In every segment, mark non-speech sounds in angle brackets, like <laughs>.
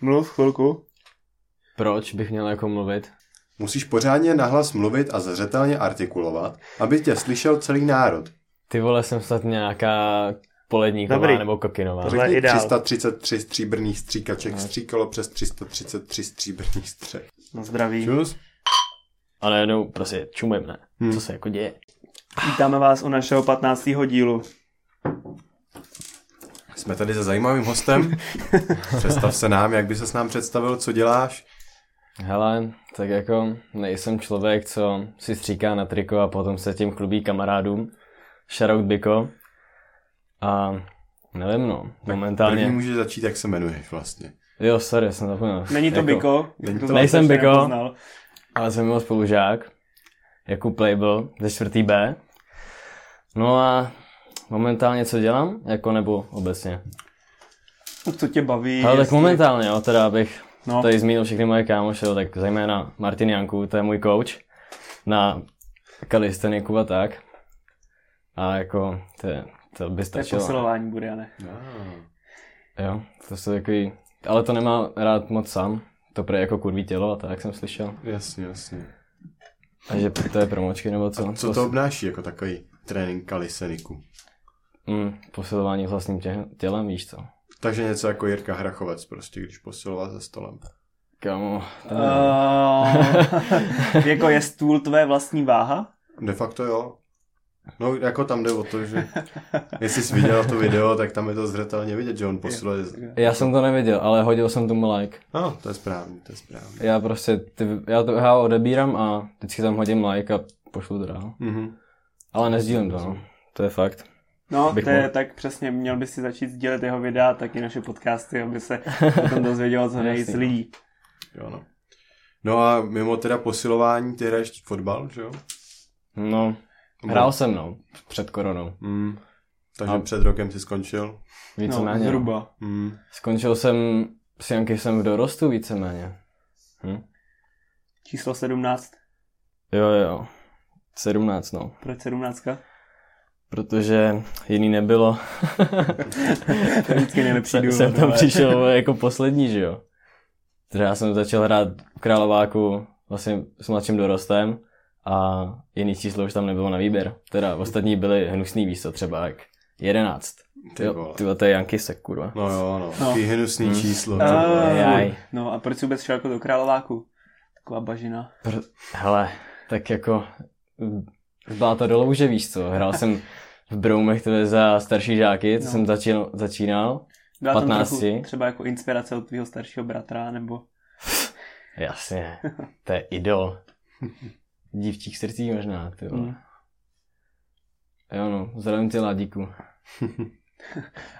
Mluv chvilku. Proč bych měl jako mluvit? Musíš pořádně nahlas mluvit a zřetelně artikulovat, aby tě slyšel celý národ. Ty vole, jsem snad nějaká poledníková Dobrý. nebo kokinová. Tohle je Řekni ideál. 333 stříbrných stříkaček stříkalo přes 333 stříbrných střech. Na zdraví. Čus? A najednou prostě čumím, ne? Hmm. Co se jako děje? Vítáme vás u našeho 15. dílu. Jsme tady se zajímavým hostem. <laughs> Představ se nám, jak by se s nám představil, co děláš. Hele, tak jako nejsem člověk, co si stříká na triko a potom se tím chlubí kamarádům. Shoutout Biko. A nevím no, První momentálně... můžeš začít, jak se jmenuješ vlastně. Jo, sorry, jsem zapomněl. Není to jako, Biko. Není to- z vás Nejsem Biko. nepoznal. Ale jsem jeho spolužák, jako Playbill ze čtvrtý B. No a momentálně co dělám, jako nebo obecně? Co tě baví? Ale tak momentálně, jo, teda abych No. tady zmínil všechny moje kámoše, jo, tak zejména Martin Janku, to je můj coach na kalisteniku a tak. A jako, to, je, to by To je stačilo. posilování, Buriane. Jo, to jsou takový, ale to nemá rád moc sám. To prý jako kurví tělo a tak jsem slyšel. Jasně, jasně. A že to je promočky nebo co? Co to obnáší jako takový trénink kaliseniku? Mm, posilování vlastním tě, tělem, víš co? Takže něco jako Jirka Hrachovec prostě, když posiloval za stolem. Kámo, to Uh, je... jako je stůl tvé vlastní váha? De facto jo. No, jako tam jde o to, že jestli jsi viděl to video, tak tam je to zřetelně vidět, že on posiluje... Já jsem to neviděl, ale hodil jsem tomu like. No, to je správný, to je správný. Já prostě, ty, já to já odebírám a vždycky tam hodím like a pošlu to dál. Mhm. Ale nezdílím to, no. To je fakt. No, to je mohl. tak přesně, měl by si začít sdílet jeho videa, taky naše podcasty, aby se <laughs> potom dozvědělo co nejvíc Jasně. lidí. Jo, no. No a mimo teda posilování, ty hraješ fotbal, že jo? No, hrál jsem, no, před koronou. Mm. Takže A- před rokem si skončil. No, Víceméně. no. zhruba. Mm. Skončil jsem s Janky jsem v dorostu víceméně. Hm? Číslo 17. Jo, jo. 17, no. Proč 17? Protože jiný nebylo. <laughs> To vždycky nejlepší jsem, důvod. jsem tam ale- přišel jako poslední, že jo. Takže já jsem začal hrát v Králováku vlastně s mladším dorostem a jiný číslo už tam nebylo na výběr. Teda ostatní byly hnusný víc, třeba jak 11. Ty Jo, ty to je Janky sek, kurva. No jo, no. No. Takový hnusný Mm. číslo. ty Uh, vole. Jaj. no a proč jsi vůbec šel jako do Králováku? Taková bažina. Pr- Hele, tak jako byla to dole už, víš co, hrál jsem v Broumech to je za starší žáky, co No. jsem začínal, začínal. Byla tam 15. trochu třeba jako inspirace od tvého staršího bratra, nebo... <laughs> Jasně, to je idol. <laughs> Dívčích srdcí možná, ty vole. Mm. Jo no, zdravím tě Ladíku. <laughs>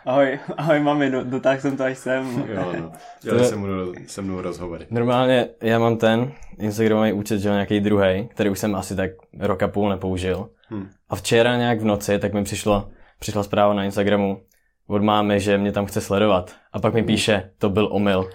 Ahoj, ahoj mami, do, dotáhl jsem to až sem. Jo, no. <laughs> Dělali To- se mnou, se mnou rozhovory. Normálně já mám ten Instagramový účet, že nějaký druhý, který už jsem asi tak roka půl nepoužil. Hm. A včera nějak v noci, tak mi přišlo, přišla zpráva na Instagramu od mámy, že mě tam chce sledovat. A pak mi píše, to byl omyl.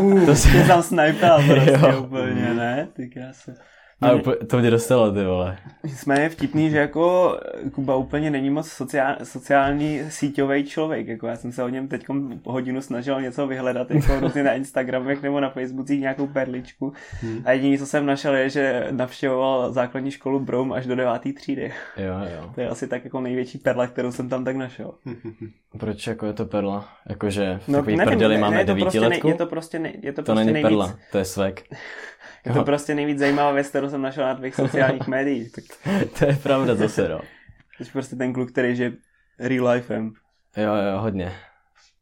Uh, <laughs> To si- Ty tam snajpal <laughs> prostě Jo. úplně, ne? Ty krása. A úplně, to mě dostalo, ty vole. Jsme je vtipný, že jako Kuba úplně není moc sociál, sociální síťový člověk. Jako já jsem se o něm teď hodinu snažil něco vyhledat jako <laughs> různě na Instagramech nebo na Facebookích nějakou perličku. Hmm. A jediné, co jsem našel, je, že navštěvoval základní školu Broum až do devátý třídy. Jo, jo. To je asi tak jako největší perla, kterou jsem tam tak našel. <laughs> Proč jako je to perla? Jakože v takový prdeli No, ne, máme je to prostě, nej, devítiletku? je to prostě, nej, je to to prostě není nejvíc, perla, to je svek. <laughs> je to prostě nejvíc zajímavá věc, kterou jsem našel na tvých sociálních <laughs> médiích. Tak to je pravda zase, no. jsi prostě ten kluk, který je real lifem. Jo, jo, hodně.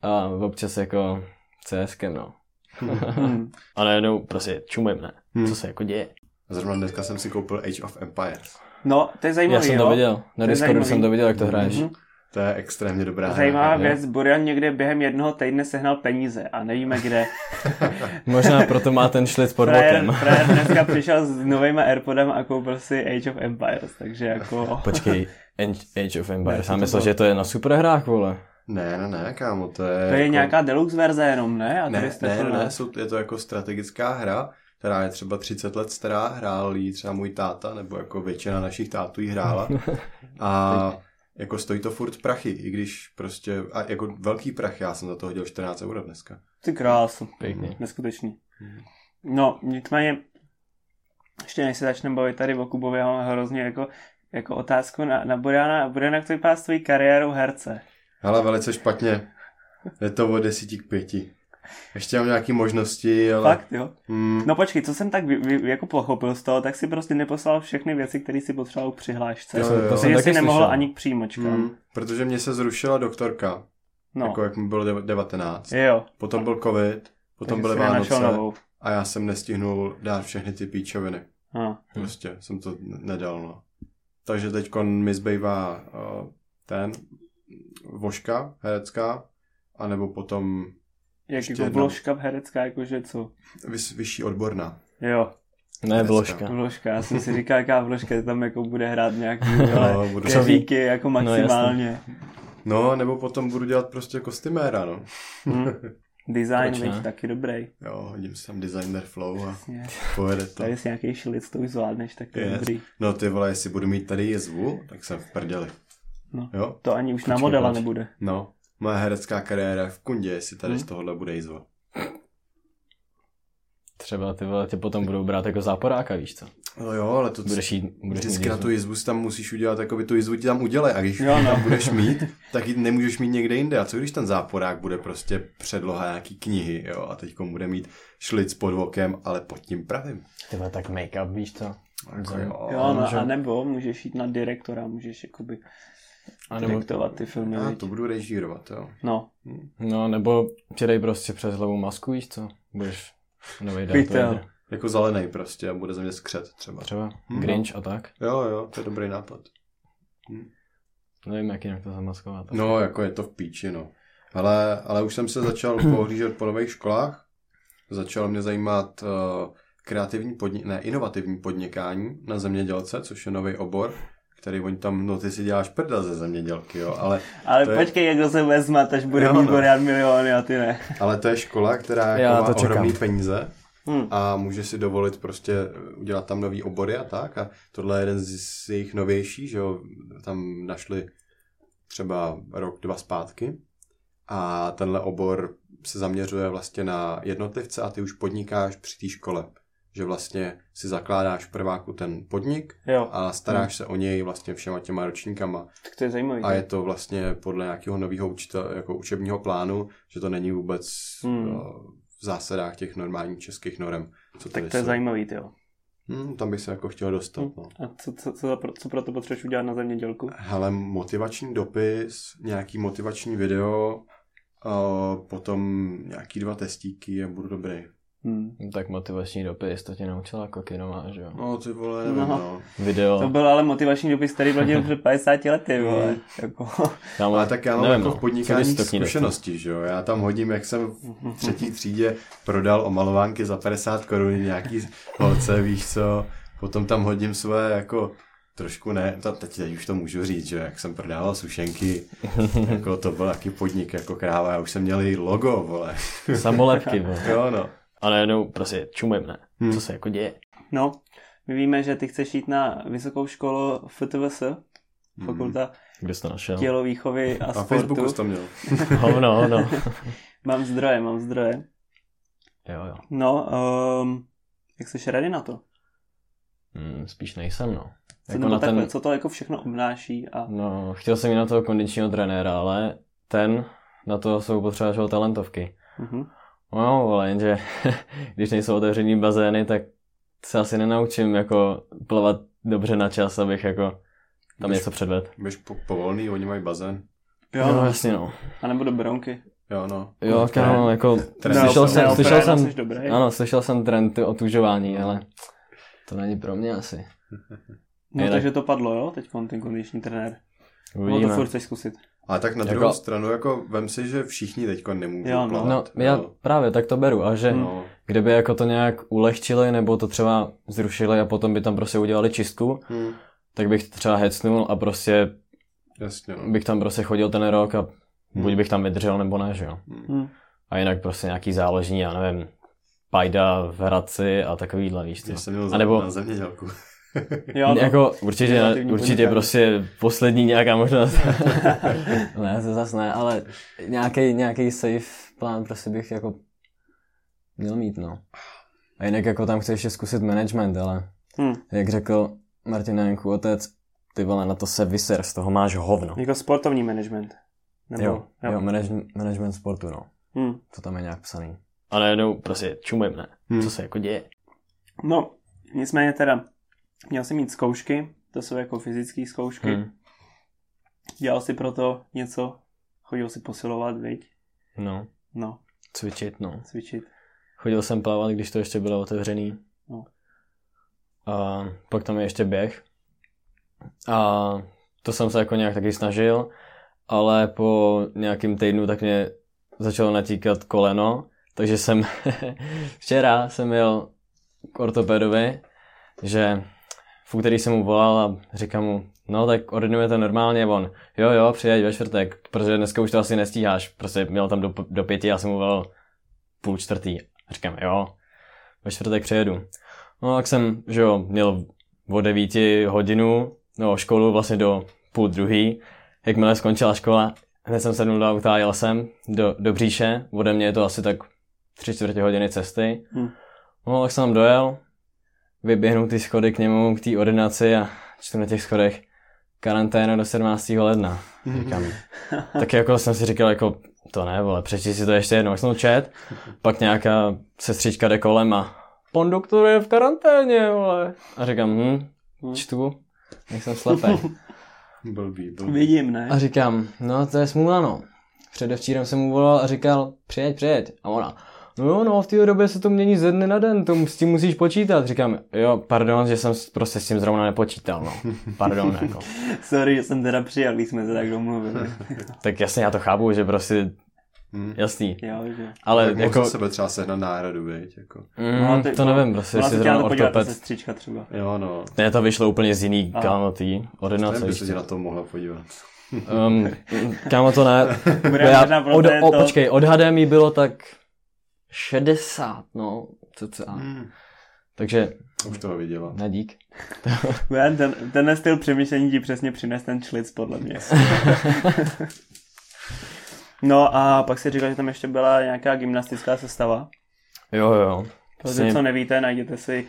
A občas jako CSkem, no. Hmm. <laughs> A najednou prostě čumím, ne? Hmm. Co se jako děje? Zrovna dneska jsem si koupil Age of Empires. No, to je Já zajímavý, jsem jo? to viděl. Na Discordu jsem to viděl, jak to hraješ. Mhm. To je extrémně dobrá hra. Zajímavá jo. věc, Borian někde během jednoho týdne sehnal peníze a nevíme kde. <laughs> Možná proto má ten šlit pod Frajer, bokem. <laughs> frajer dneska <laughs> přišel s novýma Airpodem a koupil si Age of Empires, takže jako... Počkej, Age- of Ne, Empires. Já myslel, bylo? že to je na superhrách, vole. Ne, ne, ne, kámo, to je... To je jako... nějaká deluxe verze jenom, ne? A Ne, jste ne, to ne, jsou, je to jako strategická hra, která je třeba 30 let stará, hrál ji třeba můj táta, nebo jako většina našich tátů ji hrála. A jako stojí to furt prachy, i když prostě, a jako velký prach, já jsem za to hodil 14 euro dneska. Ty krásu. Pěkný. Neskutečný. No, nicméně, ještě než se začneme bavit tady o Kubovi, já mám hrozně jako, jako otázku na, na Boriana. Boriana, jak to vypadá s tvojí kariérou herce? Ale velice špatně. Je to od 10 k 5. Ještě mám nějaké možnosti, ale... Fakt, jo? Mm, No počkej, co jsem tak vy, vy, jako pochopil z toho, tak si prostě neposlal všechny věci, které si potřeboval k přihlášce. To jsem- to jsem si taky nemohl slyšel. ani k příjmočkám. mm, protože mě se zrušila doktorka, No, jako jak mi bylo dev- 19. jo. Potom byl covid, potom Takže byly Vánoce novou. a já jsem nestihnul dát všechny ty píčoviny. No. Prostě jsem to nedal, no. Takže teď mi zbývá uh, ten voška herecká, anebo potom Jak Ještě jako vložka herecká, jakože co? vys, vyšší odborná. Jo, Ne, vložka. vložka. Já jsem si říkal, jaká vložka tam jako bude hrát nějaký <laughs> No, budu jako maximálně. No, nebo potom budu dělat prostě kostýméra, no. hm. Design, víš, taky dobrý. Jo, hodím si tam designer flow a Jasně. pojede to. Tady si nějaký šlic, to už zvládneš, tak to je Yes. dobrý. No ty vole, jestli budu mít tady jezvu, tak jsem v prdeli. No. Jo? To ani už na Počkej, modela proč? nebude. No, moje herecká kariéra v kundě, jestli tady Hmm. z tohohle bude jizva. Třeba ty vole tě potom budou brát jako záporáka, víš co? No jo, ale to Budeš jít, budeš Vždycky na tu jizvu si tam musíš udělat, jako by tu jizvu ti tam udělej a když Jo, no. tam budeš mít, tak ji nemůžeš mít někde jinde. A co když ten záporák bude prostě předloha nějaký knihy, jo, a teď bude mít šlic pod okem, ale pod tím pravým. Ty vole, tak make-up, víš co? Jako jo. Jo, no, může- a nebo můžeš jít na direktora, můžeš jakoby A nebo, direktovat ty filmy. A to budu režírovat, jo. No, no, nebo ti dej prostě přes hlavu masku, víš co? Budeš nový Vader. Jako zelený prostě a bude ze mě skřet třeba. Třeba Hmm. Grinch a tak. Jo, jo, to je dobrý nápad. Nevím, jak jinak to zamaskovat. No, jako je to v píči, no. Ale, ale už jsem se začal <clears throat> pohlížet po nových školách. Začalo mě zajímat uh, kreativní podnik, ne, inovativní podnikání na zemědělce, což je nový obor, který oni tam, no ty si děláš prda ze zemědělky, jo, ale, ale To je- počkej, jak to se vezme, až bude mít no. Miliony a ty ne. ale to je škola, která Já jako má to ohromný peníze Hm. a může si dovolit prostě udělat tam nový obory a tak a tohle je jeden z, z jejich novějších, že jo, tam našli třeba rok, dva zpátky a tenhle obor se zaměřuje vlastně na jednotlivce a ty už podnikáš při té škole, že vlastně si zakládáš v prváku ten podnik Jo, a staráš se o něj vlastně všema těma ročníkama tak to je zajímavý. a je to vlastně podle nějakého nového jako učebního plánu, že to není vůbec Hmm. hmm. v zásadách těch normálních českých norem. Co tak to je jsou. zajímavý, ty jo. Hmm, tam bych se jako chtěl dostat. Hm. No. A co, co, co, za pro- co pro to potřebuješ udělat na zemědělku? Hele, motivační dopis, nějaký motivační video, a potom nějaký dva testíky a budu dobrý. Hm. Tak motivační dopis, to tě naučila kokinová, že jo? No ty vole, nevím, No. no. no. Video. To byl ale motivační dopis, který vladil před 50 lety, vole. Hmm. Jako, Tam, Ale tak já mám nevím, jako no. v Co podnikání zkušenosti, že jo. Já tam hodím, jak jsem v třetí třídě prodal omalovánky za 50 korun nějaký holce, víš co. Potom tam hodím své jako trošku ne, to, teď, teď už to můžu říct, že jak jsem prodával sušenky, <laughs> jako to byl taky podnik jako kráva, já už jsem měl i logo, vole. Samolepky, vole. Jo no. A najednou prostě čumem, ne? Hmm. Co se jako děje? no, my víme, že ty chceš jít na vysokou školu FTVS, fakulta Kde jsi to našel? tělovýchovy a Na sportu. Facebooku jsi to měl. <laughs> Hovno, no. Mám zdroje, mám zdroje. Jo, jo. No, um, jak jsi ready na to? Hmm, spíš nejsem, no. Co, Jako na takhle, ten, co to jako všechno obnáší a no, chtěl jsem jít na toho kondičního trenéra, ale ten, na to jsou potřeba talentovky. uh-huh. No, ale jenže, <laughs> když nejsou otevřený bazény, tak se asi nenaučím jako plavat dobře na čas, abych jako tam Budeš- něco předvedl. Budeš po, povolný, oni mají bazén. jo, no, jasně no. a nebo do bronky. Jo no. Jo, kámo, jako Trend. slyšel No, jsem, no, slyšel jsem, ano, slyšel jsem trend ty otužování, ale to není pro mě asi. No, Jinak- takže to padlo, jo, teď ten kondiční trenér. Nebo to Uvidíme. furt chceš zkusit. Ale tak na Jako- druhou stranu, jako vem si, že všichni teďko nemůžou Jo, no. plavat. No, já jo. právě tak to beru, a že No. kdyby jako to nějak ulehčili, nebo to třeba zrušili a potom by tam prostě udělali čistku, Hm, tak bych to třeba hecnul a prostě jasně, no. bych tam prostě chodil ten rok a buď Hmm. bych tam vydržel, nebo ne, že jo. Hm. A jinak prostě nějaký záložní, já nevím, pajda v Hradci a takovýhle, víš co. Já jsem měl A nebo- na zemědělku. <laughs> Jo, No, jako určitě, určitě prostě poslední nějaká možnost. <laughs> ne, to zase ne, ale nějaký, nějaký safe plán prostě bych jako měl mít, no. A jinak jako tam chci ještě zkusit management, ale Hm. jak řekl Martin Janku otec, ty vole, na to se vyser, z toho máš hovno. Jako sportovní management. Nebo, Jo, jo, manage, management sportu, no. Hm. To tam je nějak psaný. A najednou prostě čumím, ne? Hmm. Co se jako děje? No, nicméně teda, měl jsem mít zkoušky, to jsou jako fyzické zkoušky. Hmm. Dělal si proto něco, chodil si posilovat, viď? No, No, cvičit, no. cvičit. Chodil jsem plavat, když to ještě bylo otevřený. No. A pak tam je ještě běh. A to jsem se jako nějak taky snažil, ale po nějakým týdnu tak mě začalo natíkat koleno, takže jsem <laughs> včera jsem jel k ortopedovi, že v úterý jsem mu volal a říkám mu, no tak ordinujete normálně, on, jo jo, přijeď ve čtvrtek, protože dneska už to asi nestíháš, prostě měl tam do, do pěti, já jsem mu volal půl čtvrtý. A říkám, jo, ve čtvrtek přijedu. No tak jsem, že jo, měl o devíti hodinu, no školu vlastně do půl druhý. Jakmile skončila škola, hned jsem sednul do auta a jel jsem do, do Bříše. Ode mě je to asi tak tři čtvrtě hodiny cesty. Hm. No tak jsem tam dojel, vyběhnu ty schody k němu, k té ordinaci a čtu na těch schodech karanténa do 17. ledna. Říkám, tak jako jsem si říkal, jako to ne, vole, přečti si to ještě jednou. Jsem to čet, pak nějaká sestřička jde kolem a pan doktor je v karanténě, vole. A říkám, hm, čtu, jak jsem slepej. <laughs> Blbý, blbý. Vidím, ne? A říkám, no to je smůla, no. Předevčírem jsem mu volal a říkal, přijeď, přijeď. A ona, no jo, no v té době se to mění ze dne na den, to s tím musíš počítat. Říkám, jo, pardon, že jsem s- prostě s tím zrovna nepočítal, no. Pardon, <laughs> jako. Sorry, že jsem teda přijel, když jsme se tak domluvili. <laughs> Tak jasně, já to chápu, že prostě, Hmm. jasný. jo, že... Ale tak jako, jako... sebe třeba sehnat náhradu, viď? Jako. mm, No, ty- to nevím, prostě, Ona jestli zrovna to podívat, ta ortoped, sestřička třeba. Jo, no. ne, to vyšlo úplně z jiný, A. kámo, tý, Nevím, ordinace. by víš se na to mohla podívat. Um, kámo, to ne. <laughs> Bude Já, od, o, počkej, odhadem jí bylo tak 60, no, cca. Hmm. Takže, Už toho viděla. ne dík. <laughs> Bude, ten, tenhle styl přemýšlení ti přesně přines ten člic, podle mě. <laughs> no a pak si říkal, že tam ještě byla nějaká gymnastická sestava. Jo, jo. Pro ty, Přesně. co nevíte, najděte si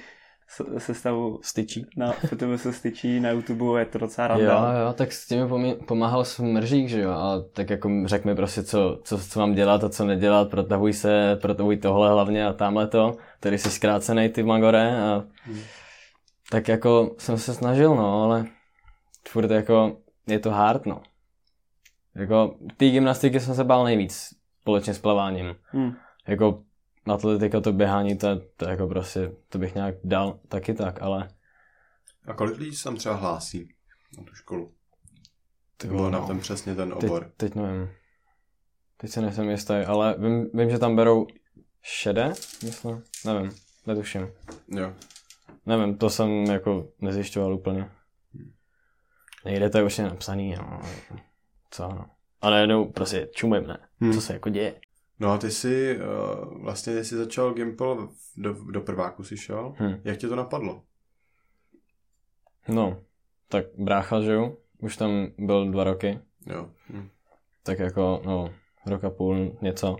sestavu Styčí. na YouTube se styčí, na YouTube je to docela Jo, randa. jo, tak s tím pomí- pomáhal smržík, že jo, a tak jako řek mi prostě, co, co, co mám dělat a co nedělat, protahuj se, protahuj tohle hlavně a tamhle to, tady jsi zkrácený ty magore a tak jako jsem se snažil, no, ale furt jako je to hard, no. Jako té gymnastiky jsem se bál nejvíc společně s plaváním. Hm. Jako atletika, to běhání, to, to jako prostě, to bych nějak dal taky tak, ale A kolik lidí se tam třeba hlásí na tu školu? ty Bylo vole, na no. ten přesně ten Teď, obor. teď nevím. Teď se nejsem jistý, ale vím, vím, že tam berou šedé, myslím. Nevím, netuším. Jo. Nevím, to jsem jako nezjišťoval úplně. Nejde to je už napsaný, no. Co, no. A najednou prostě čumím, ne? Hmm. Co se jako děje? No a ty jsi, uh, vlastně ty jsi začal Gimple, do, do prváku si šel. Hm. Jak tě to napadlo? No, tak brácha, že jo? Už tam byl dva roky. Jo. Hm. tak jako, no, rok a půl něco,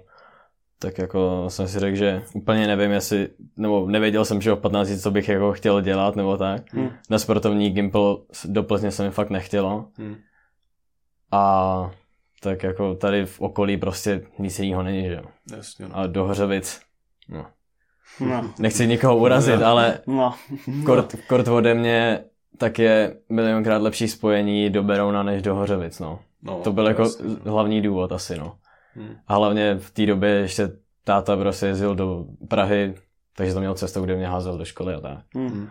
tak jako jsem si řekl, že úplně nevím, jestli, nebo nevěděl jsem, že o 15, co bych jako chtěl dělat, nebo tak. Hm. Na sportovní Gimple do Plzně se mi fakt nechtělo. Hm. A tak jako tady v okolí prostě nic jiného není, že jo. Jasně, no. A do Hořovic, no, No, nechci nikoho urazit, ale no. kort, kort ode mě tak je milionkrát lepší spojení do Berouna než do Hořovic, no. no To byl jako jasně, no. hlavní důvod asi, no. Hm. A hlavně v té době ještě táta prostě jezdil do Prahy, takže to měl cestou, kde mě házel do školy a tak. Hm.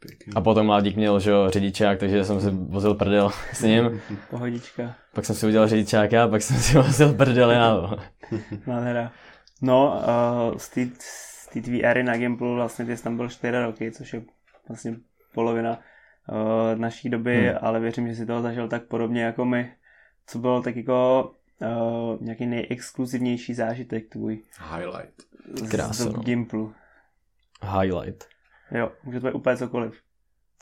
Pěkný. A potom mladík měl, že jo, řidičák, takže jsem si vozil prdel s ním. <laughs> Pohodička. Pak jsem si udělal řidičák já, pak jsem si vozil prdel já. <laughs> Nádhera. No, uh, z té z té tvý éry na Gimplu vlastně ty jsi tam byl 4 roky, což je vlastně polovina uh, naší doby, Hmm. ale věřím, že si toho zažil tak podobně jako my. Co bylo tak jako uh, nějaký nejexkluzivnější zážitek tvůj Highlight. z Krása, dob no. Gimplu? Highlight. Jo, může to být úplně cokoliv.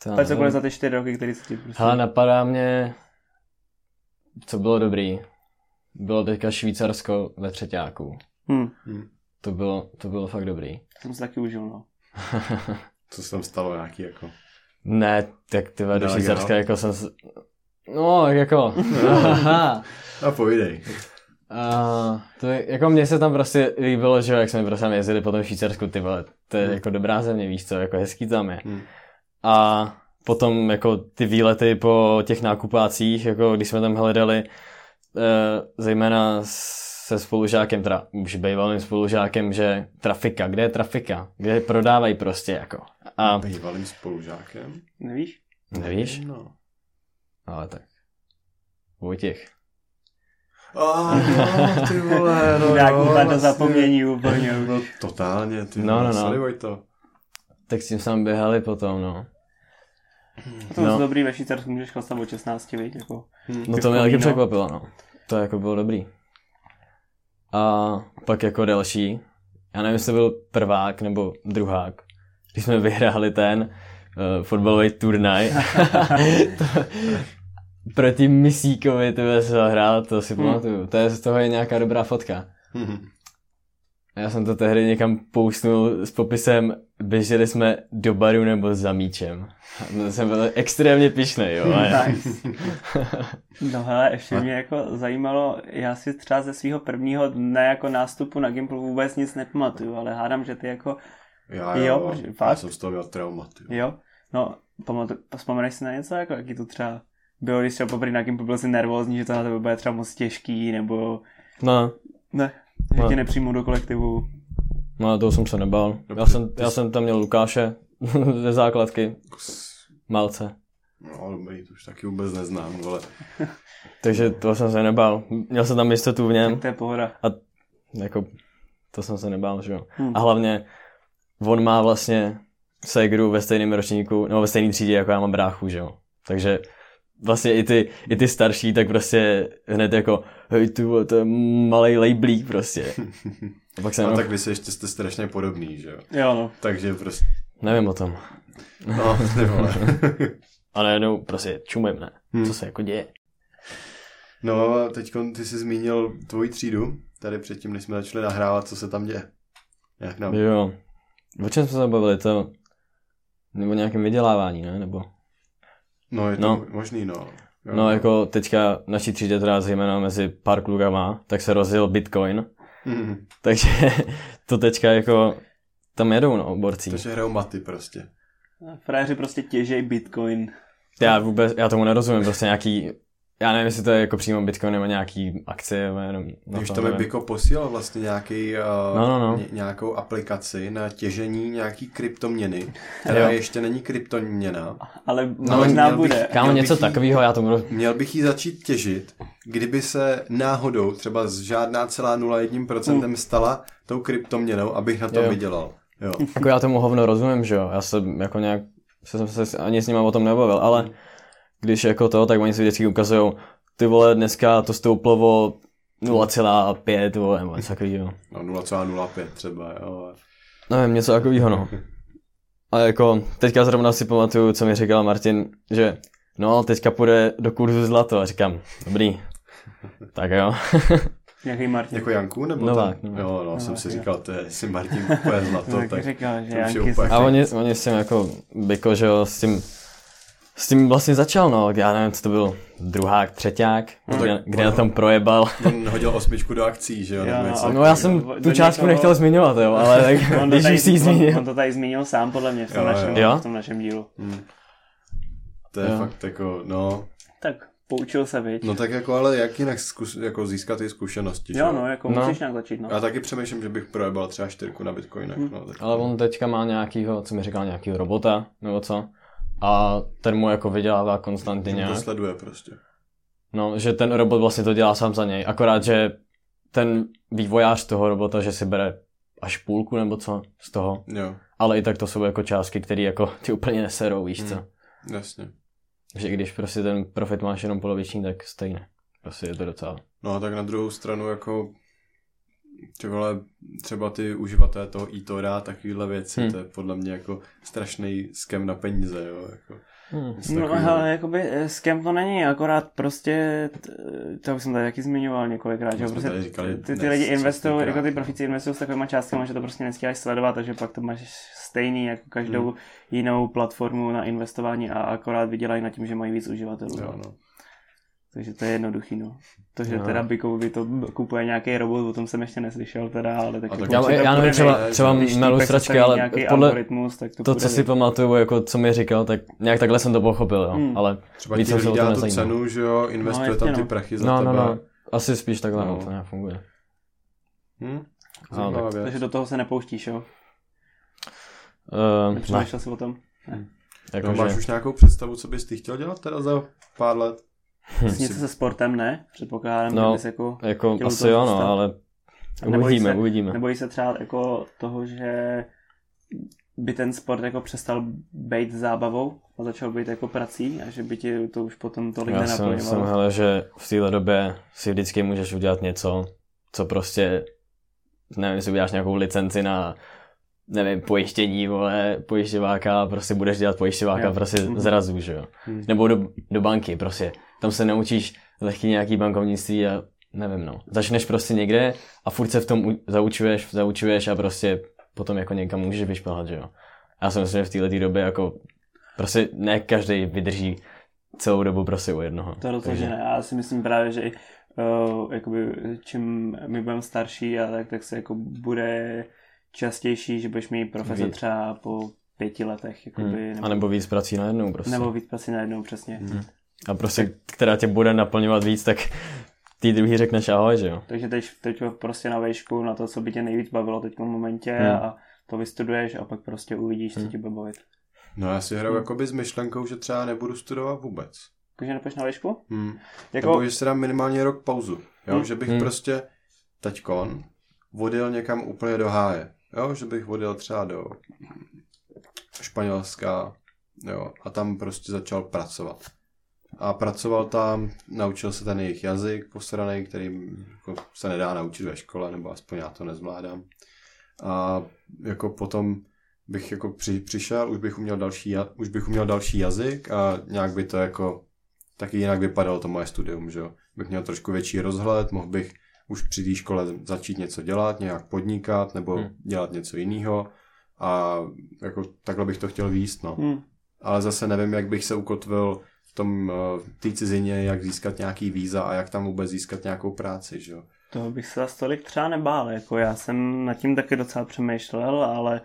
To Ale cokoliv za ty čtyři roky, který se ti prostě... Hele, napadá mě, co bylo dobrý. Bylo teďka Švýcarsko ve třetíku. Hm, To bylo, to bylo fakt dobrý. jsem si taky užil, no. <laughs> Co se tam stalo nějaký jako... Ne, tak ty do Švýcarska jako jsem... s- No, jako... <laughs> Aha. A povídej. A to je, jako mně se tam prostě líbilo, že jo, jak jsme prostě tam jezdili po tom Švýcarsku, ty vole, to je jako dobrá země, víš co, jako hezký tam je. Hmm. A potom jako ty výlety po těch nákupácích, jako když jsme tam hledali, eh, zejména se spolužákem, teda už bývalým spolužákem, že trafika, kde je trafika, kde prodávají prostě jako. A Bývalým spolužákem. Nevíš? nevíš? No. Ale tak. Vojtěch. A no, ty vole, no Jak jo, úplně do vlastně. zapomnění úplně. No totálně, ty No, no, no. Vojto. Tak s tím sám běhali potom, no. To je No. dobrý ve Švýcarsku, můžeš chlastat od 16, viď? Jako. No to mě taky no. překvapilo, no. To jako bylo dobrý. A pak jako další, já nevím, jestli to byl prvák nebo druhák, když jsme vyhráli ten uh, fotbalový turnaj. to, <laughs> <laughs> proti Misíkovi to se hrál, to si pamatuju. To je, z toho je nějaká dobrá fotka. Mhm. Já jsem to tehdy někam poustnul s popisem běželi jsme do baru nebo za míčem. To jsem byl extrémně pišnej, jo. A já, Nice. <laughs> No hele, ještě mě jako zajímalo, já si třeba ze svého prvního dne jako nástupu na Gimpl vůbec nic nepamatuju, ale hádám, že ty jako, Já, Jo, jo, já fakt? jsem z toho měl traumat. jo. jo, no, pamatuj, vzpomeneš si na něco, jako jaký to třeba bylo, když třeba poprvé na Gimpl byl si nervózní, že to na tebe bude třeba moc těžký, nebo no, ne, že No. tě nepřijmou do kolektivu. No, toho jsem se nebál. No, Já jsem, já jsi- jsem tam měl Lukáše <laughs> ze základky, Malce. No, dobrý, to už taky vůbec neznám, vole. <laughs> Takže to jsem se nebál. Měl jsem tam jistotu v něm. To je pohoda. Jako, to jsem se nebál, že jo. Hmm. A hlavně, on má vlastně segru ve stejném ročníku, nebo ve stejné třídě, jako já mám bráchu, že jo. Takže vlastně i ty, i ty starší, tak prostě hned jako, hej ty vole, to je malej lejblík prostě. A pak jsem, No tak vy se ještě jste strašně podobný, že jo. Jo, no. Takže prostě, nevím o tom. no, ty vole. A najednou prostě čumím, ne? Hmm. Co se jako děje? No a teď ty jsi zmínil tvoji třídu, tady předtím, než jsme začali nahrávat, co se tam děje. Jak nám... Jo. O čem jsme se bavili? To... Nebo nějakém vydělávání, ne? Nebo... No, je to No. možný, no. Jo, No, jako teďka naší třídě, teda zejména mezi pár klukama, tak se rozjel Bitcoin. Mhm. Takže <laughs> to teďka jako tam jedou, no, borci. Takže hrajou maty prostě. Frajeři prostě těžej bitcoin. Já vůbec, já tomu nerozumím, prostě nějaký, já nevím, jestli to je jako přímo Bitcoin nebo nějaký akcie, jenom na Když to tam je nevím. Biko posílal vlastně nějaký, uh, No, no, no. Ně, nějakou aplikaci na těžení nějaký kryptoměny, <laughs> která Jo. ještě není kryptoměna. Ale No, možná měl bych- bude. Kámo, něco takového, já tomu roz... Měl bych ji začít těžit, kdyby se náhodou třeba z žádná celá 0,1% stala tou kryptoměnou, abych na to Jo. vydělal. Jo. Jako já tomu hovno rozumím, že jo, já jsem jako nějak, jsem se ani s nima o tom nebavil, ale když jako to, tak oni si vždycky ukazují, ty vole, dneska to stouplo o 0,5, vole, nebo něco takového. No 0,05 třeba, jo. Nevím, něco takového, no. A jako, teďka zrovna si pamatuju, co mi říkal Martin, že no, teďka půjde do kurzu zlato a říkám, dobrý, tak jo. <laughs> Nějaký Martin. Jako Janku? Nebo Novák, ten? Novák. Jo, no, jsem Novák, si jo. říkal, to je si Martin úplně zlato, tak, tak říkal, že to už je Janky úplně- A oni, oni s tím jako, Biko, že jo, s tím, s tím vlastně začal, no, já nevím, co to byl, druhák, třeťák, No kde, kde na tom projebal. <laughs> On hodil osmičku do akcí, že jo? Jo, nebo no, No já jsem do- tu částku někoho- nechtěl zmiňovat, jo, ale tak, <laughs> On to, když tady, už si ji on, zmínil. on to tady zmínil sám, podle mě, v tom, Jo, našem, jo. v tom našem dílu. Hmm. To je Jo. fakt jako, no, Tak, poučil se, viď? no tak jako, ale jak jinak zkus, jako získat ty zkušenosti, že jo, no, jako No. musíš nějak začít, no. Já taky přemýšlím, že bych projebal třeba čtyřku na bitcoinech, Hmm. no, tak. Ale on teďka má nějakýho, co mi říkal, nějakýho robota, nebo co. A ten mu jako vydělává konstantně Že to nějak. sleduje prostě. No, že ten robot vlastně to dělá sám za něj. Akorát, že ten vývojář toho robota, že si bere až půlku nebo co z toho. Jo, Ale i tak to jsou jako částky, které jako ty úplně neserou, víš co. Hmm. jasně. Že když prostě ten profit máš jenom poloviční, tak stejně. Prostě je to docela. No a tak na druhou stranu jako ty vole, třeba ty uživatelé toho eTora a takovýhle věci, Hmm. to je podle mě jako strašný skem na peníze, jo, jako. Hmm. No ale jakoby eh, s kým to není, akorát prostě, t- to už jsem tady taky zmiňoval několikrát, že prostě říkali ty, ty lidi investují, jako ty profíci investují s takovýma částkama, že to prostě nestíháš sledovat, takže pak to máš stejný jako každou Hmm. jinou platformu na investování a akorát vydělají na tím, že mají víc uživatelů. Jo, no. No. Takže to je jednoduchý, no. To, že No. teda Bikovi to kupuje nějaký robot, o tom jsem ještě neslyšel teda, ale tak A tak jako Já, já nevím, třeba, třeba lustračky, sestaví ale nějaký podle algoritmus, tak to, to, co si pamatuju, jako co mi říkal, tak nějak takhle jsem to pochopil, jo. Hmm. Ale Třeba Víc jsem se o tom tu cenu, že jo, investuje No, tam ty no. prachy za no, tebe. no, no, asi spíš takhle, no, No. to nějak funguje. Hm? A, věc. Takže do toho se nepouštíš, jo? Uh, ne, Nepřemýšlel jsi o tom? jako, No, máš už nějakou představu, co bys ty chtěl dělat teda za pár let? Hm. Něco se sportem, ne? Předpokládám, No, že bys jako... jako asi jo, no, ale Nebojí uvidíme, se- uvidíme. Nebojí se třeba jako toho, že by ten sport jako přestal být zábavou a začal být jako prací a že by ti to už potom tolik Já jsem, jsem nenaplňovalo. hele, že v téhle době si vždycky můžeš udělat něco, co prostě, nevím, si uděláš nějakou licenci na nevím, pojištění, vole, pojišťováka a prostě budeš dělat pojišťováka Jo. prostě Mhm. zrazu, že jo. Hmm. Nebo do, do banky prostě. Tam se naučíš lehký nějaký bankovnictví a nevím, no. Začneš prostě někde a furt se v tom zaučuješ, zaučuješ a prostě potom jako někam můžeš vyšplhat, že jo. Já si myslím, že v této době jako prostě ne každý vydrží celou dobu prostě u jednoho. To rozhodně ne. Já si myslím právě, že uh, jakoby, čím my budeme starší a tak, tak se jako bude častější, že budeš mít profese Víc. třeba po pěti letech. Jakoby, Hmm. A nebo víc prací najednou prostě. nebo víc prací najednou, přesně. Hmm. A prostě, která tě bude naplňovat víc, tak ty druhý řekneš ahoj, že jo. Takže teď, teď prostě na vejšku, na to, co by tě nejvíc bavilo teď v momentě Hmm. a to vystuduješ a pak prostě uvidíš, co Hmm. tě bude bavit. No já si hraju Hmm. jakoby s myšlenkou, že třeba nebudu studovat vůbec. Takže nepůjdeš na vejšku? Hmm. Jako, Nebo že si dám minimálně rok pauzu. Jo? Hmm. Že bych Hmm. prostě teďkon odjel někam úplně do háje. Jo? Že bych odjel třeba do Španělska jo? a tam prostě začal pracovat. A pracoval tam, naučil se ten jejich jazyk posraný, který jako se nedá naučit ve škole, nebo aspoň já to nezvládám. A jako potom bych jako při, přišel, už bych uměl další, už bych uměl další jazyk a nějak by to jako taky jinak vypadalo to moje studium, že jo. Bych měl trošku větší rozhled, mohl bych už při té škole začít něco dělat, nějak podnikat nebo Hmm. hmm. dělat něco jiného a jako takhle bych to chtěl výst, no. hm, Ale zase nevím, jak bych se ukotvil tom eh, v té cizině, jak získat nějaký víza a jak tam vůbec získat nějakou práci, že jo. to bych se zase tolik třeba nebál. Jako já jsem nad tím taky docela přemýšlel, ale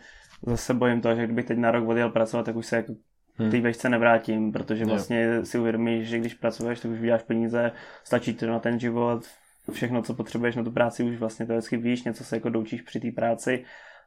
zase bojím toho, že kdybych teď na rok odjel pracovat, tak už se jako Hmm. té vejšce nevrátím, protože Jo. vlastně si uvědomíš, že když pracuješ, tak už vyděláš peníze, stačí to na ten život, všechno, co potřebuješ na tu práci, už vlastně to vždycky víš, něco se jako doučíš při té práci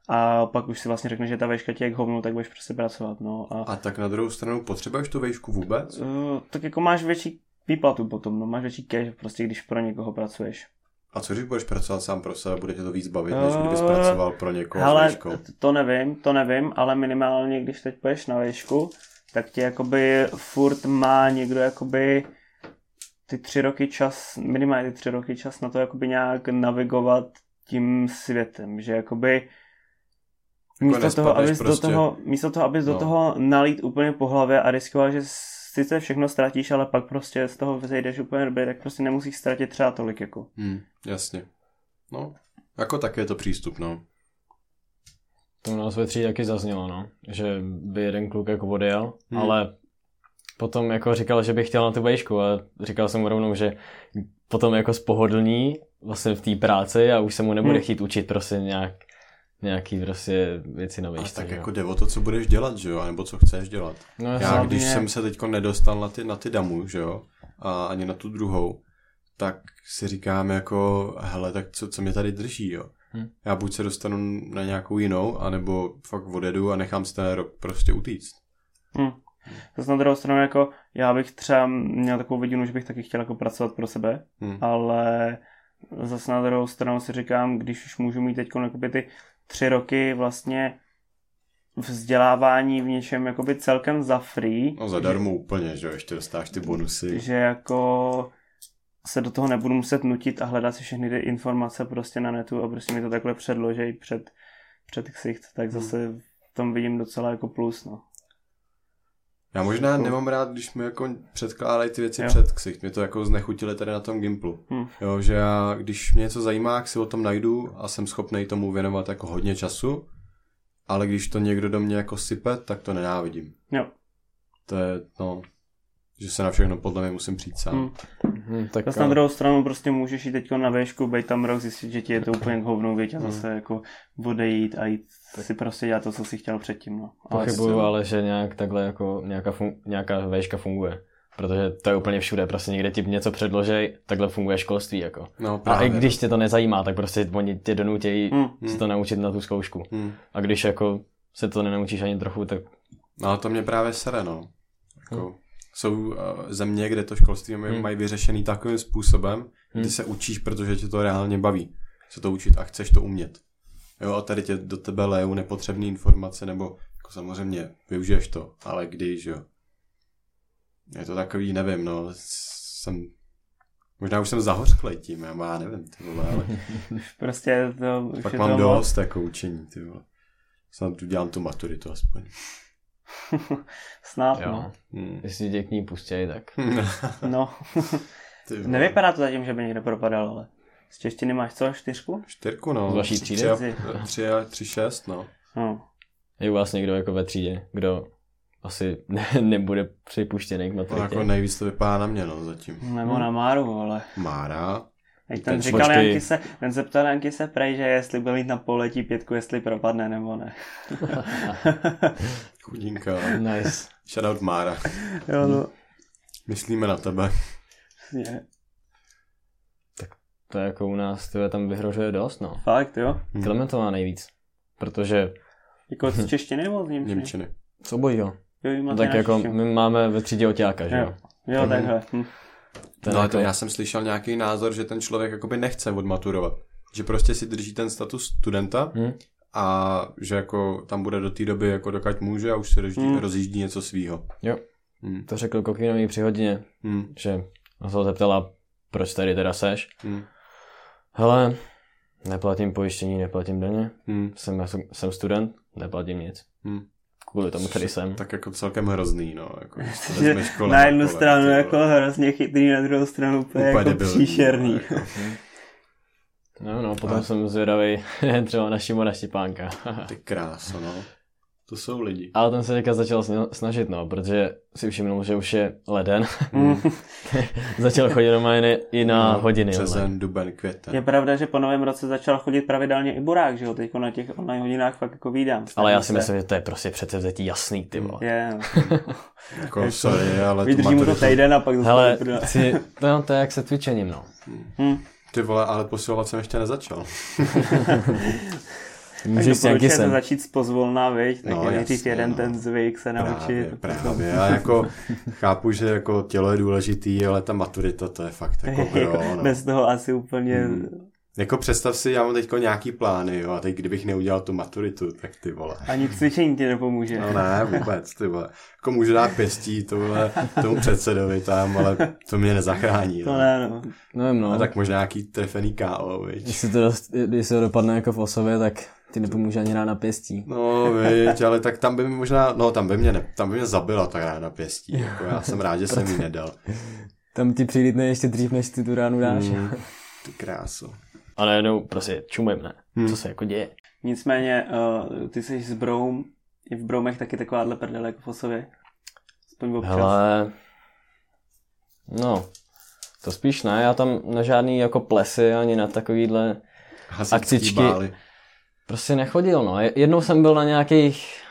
a pak už si vlastně řekneš, že ta vejška tě jak hovnu, tak budeš prostě pracovat. No. A, A tak na druhou stranu potřebuješ tu vejšku vůbec? uh, tak jako máš větší výplatu potom, no, máš větší cash, prostě když pro někoho pracuješ. A co když budeš pracovat sám pro sebe, bude tě to víc bavit, než kdybys Eh, pracoval pro někoho s Hele, vejškou? t- to nevím, to nevím, ale minimálně, když teď půjdeš na výšku, tak tě jakoby furt má někdo jakoby ty tři roky čas, minimálně ty tři roky čas na to jakoby nějak navigovat tím světem, že jakoby místo toho, abys do prostě. toho, místo toho, abys do No. toho nalít úplně po hlavě a riskoval, že sice všechno ztratíš, ale pak prostě z toho vzejdeš úplně dobrý, tak prostě nemusíš ztratit třeba tolik jako. Hmm, jasně. No, jako tak je to přístup, no. To u nás ve třídě taky zaznělo, no. Že by jeden kluk jako odjel, Hmm. ale potom jako říkal, že by chtěl na tu vejšku a říkal jsem mu rovnou, že potom jako spohodlní vlastně v té práci a už se mu nebude Hmm. chtít učit prostě nějak, nějaký prostě věci vejšce. tak že jo. jako jde o to, co budeš dělat, že jo, nebo co chceš dělat. No, Já, jasně. když hlavně- jsem se teď nedostal na ty, na ty damu, že jo, a ani na tu druhou, tak si říkám jako, hele, tak co, co mě tady drží, jo. Hm. Já buď se dostanu na nějakou jinou, anebo fakt odjedu a nechám se ten rok prostě utíct. Hm. Zase na druhou stranu, jako já bych třeba měl takovou vidinu, že bych taky chtěl jako pracovat pro sebe, Hm. ale zase na druhou stranu si říkám, když už můžu mít teď ty tři roky vlastně vzdělávání v něčem jakoby celkem za free, No zadarmo úplně, že jo, ještě dostáš ty bonusy. že jako se do toho nebudu muset nutit a hledat si všechny ty informace prostě na netu a prostě mi to takhle předložej před, před ksicht, tak zase v tom vidím docela jako plus, no. Já možná nemám rád, když mi jako předkládají ty věci Jo. před ksicht. Mě to jako znechutili tady na tom Gimplu. Hm. Jo, že já, když mě něco zajímá, jak si o tom najdu a jsem schopný tomu věnovat jako hodně času, ale když to někdo do mě jako sype, tak to nenávidím. Jo. To je, no, že se na všechno podle mě musím přijít sám. Hm. Hm, tak Zase na druhou stranu prostě můžeš jít teď na věšku, být tam rok, zjistit, že ti je to úplně k hovnu, viď, a Hmm. zase jako odejít a jít si prostě dělat to, co jsi chtěl předtím. No. Ale Pochybuju, se- ale že nějak takhle jako nějaká, fun- nějaká vejška funguje. Protože to je úplně všude, prostě někde ti něco předložej, takhle funguje školství jako. No, A právě. i když tě to nezajímá, tak prostě oni tě donutějí Hm. si to naučit na tu zkoušku. Hm. A když jako se to nenaučíš ani trochu, tak No, ale to mě právě sere, no. Jako, Hm. Jsou uh, země, kde to školství mají, Hm. mají vyřešený takovým způsobem, kdy Hm. se učíš, protože tě to reálně baví. Se to učit a chceš to umět. Jo, a tady tě do tebe lejou nepotřebné informace, nebo jako samozřejmě využiješ to, ale když, jo. Je to takový, nevím, no, jsem, možná už jsem zahořklej tím, já, já nevím, ty vole, ale <laughs> Prostě to pak je mám to dost jako učení, ty vole. Snad udělám tu maturitu aspoň. <laughs> Snad, jo. no. Hmm. Jestli tě k ní pustěj, tak no. <laughs> Ty vole. Nevypadá to zatím, že by někdo propadal, ale z češtiny máš co, čtyřku? Čtyřku, no. Z vaší Tři- třídy? Tři, a- tři, a- tři, šest, no. No. je u vás někdo jako ve třídě, kdo asi ne, <laughs> nebude připuštěný k To maturitě. jako nejvíc to vypadá na mě, no, zatím. Nebo na Máru, ale... Mára. Jak ten Ten říkal počkej. Janky se, ten se ptal Janky se prej, že jestli bude mít na poletí pětku, jestli propadne nebo ne. <laughs> Chudinka. Nice. Shoutout Mára. jo, no. Myslíme na tebe. Přesně. To je jako u nás, to je tam vyhrožuje dost, no. Fakt, jo? Hm. Klementová nejvíc. Protože Jako z češtiny nebo z němčiny? Němčiny. co obojího. Jo, No tak jako češtinu. my máme ve třídě oťáka, že jo. Jo, jo takhle. Hm. No, ale jako, to já jsem slyšel nějaký názor, že ten člověk jakoby nechce odmaturovat. Že prostě si drží ten status studenta hm? a že jako tam bude do té doby, jako dokud může a už se rozjíždí, Hmm. rozjíždí něco svýho. Jo. Hmm. To řekl Kokinový při hodině, Hmm. že on se ho zeptala, proč tady teda seš. Hmm. Hele, neplatím pojištění, neplatím daně, Hmm. jsem, jsem student, neplatím nic. Hmm. Kvůli tomu tady jsem. Tak jako celkem hrozný, no. Jako, když to <laughs> na jednu a kolem, stranu ty jako hrozně chytrý, na druhou stranu úplně, Úplně jako debilní, příšerný. no, jako. <laughs> No, no, potom Ale- jsem zvědavý <laughs> třeba na Šimona Štěpánka. Ty kráso, no. To jsou lidi. Ale ten se teďka začal sna- snažit, no, protože si všimnul, že už je leden. Mm. <laughs> začal chodit normálně i na No, hodiny. Březen, duben, květen. Je pravda, že po novém roce začal chodit pravidelně i Burák, že jo, teď na těch online hodinách fakt jako vídám. Ale já si Snaží myslím, že to je prostě přece vzetí jasný, ty vole. se. Je. <laughs> Jako, sorry, ale tu Vydržím mu to týden a pak zase Hele, si, no, to je jak se cvičením, no. Hm. ty vole, ale posilovat jsem ještě nezačal. <laughs> Tak Můžeš s doporučujete sem. začít pozvolna, viď? Tak No, no, nejdřív jasně, jeden no. ten zvyk se naučit. Právě, právě. Já jako chápu, že jako tělo je důležitý, ale ta maturita to je fakt jako <laughs> gro, no. Bez toho asi úplně... Hmm. Jako představ si, já mám teď nějaký plány, jo, a teď kdybych neudělal tu maturitu, tak ty vole. Ani cvičení ti nepomůže. No ne, vůbec, ty vole. Jako můžu dát pěstí tohle, tomu předsedovi tam, ale to mě nezachrání. To No. ne, no. Nevím, no. A tak možná nějaký trefený KO, viď. Jestli to, dost, když se to dopadne jako v osobě, tak ti nepomůže ani rána pěstí. No, viď, ale tak tam by mi možná, no tam by mě, ne, tam by mě zabila ta rána pěstí, jako já jsem rád, že jsem ji nedal. Tam ti přilítne ještě dřív, než ty tu ránu dáš. Mm, ty kráso. A najednou prostě čumím, ne? Hmm. Co se jako děje? Nicméně, uh, ty jsi z Broum, je v Broumech taky takováhle prdele jako v Osově. Aspoň občas. Hele, no, to spíš ne, já tam na žádný jako plesy ani na takovýhle Hasičský Akcičky. bály. Prostě nechodil, no. Jednou jsem byl na nějakých,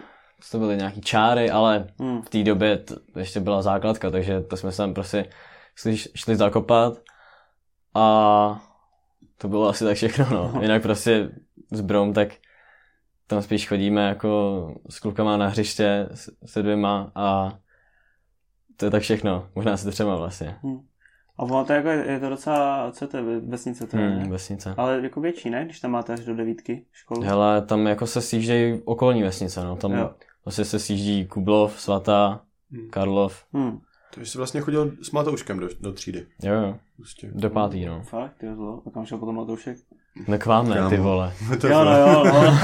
to byly nějaký čáry, ale Hmm. v té době to ještě byla základka, takže to jsme se tam prostě šli, šli zakopat a to bylo asi tak všechno, no. <laughs> Jinak prostě s Brom, tak tam spíš chodíme jako s klukama na hřiště se dvěma a to je tak všechno. Možná se třema vlastně. Hmm. A ono to jako, je je to docela, co to je, vesnice to je, Hmm, ne? vesnice. Ale jako větší, ne? Když tam máte až do devítky školu. Hele, tam jako se sjíždějí okolní vesnice, no. Tam Jo. vlastně se sjíždí Kublov, Svatá, Hmm. Karlov. Hmm. Takže jsi vlastně chodil s Matouškem do, do třídy. Jo, jo. Prostě. Do pátý, no. Fakt, jo, zlo. A kam šel potom Matoušek? No k vám ne, ty vole. <laughs> To Jo, no, jo, no.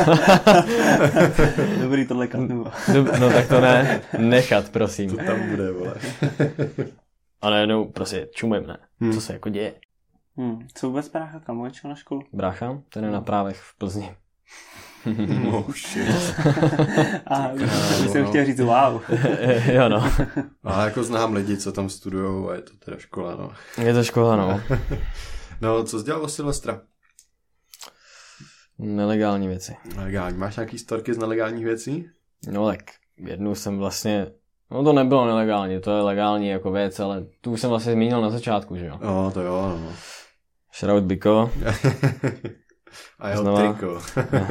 <laughs> Dobrý, tohle katnu. No, no tak to ne, nechat, prosím. To tam bude, vole. <laughs> A najednou prostě čumím, ne. Hmm. Co se jako děje? Hmm. Co vůbec brácha, kam na školu? Brácha, ten je na právech v Plzni. <laughs> Oh shit. A už Kámo, jsem no. chtěl říct wow. <laughs> jo no, Ale jako znám lidi, co tam studujou a je to teda škola, no. je to škola, no. <laughs> No, co jsi dělal o Silvestra? Nelegální věci. Nelegální. Máš nějaký storky z nelegálních věcí? No tak jednu jsem vlastně, no to nebylo nelegální, to je legální jako věc, ale tu už jsem vlastně zmínil na začátku, že jo. No, to jo, no. Shroud Biko, <laughs> A jeho Znova. triko.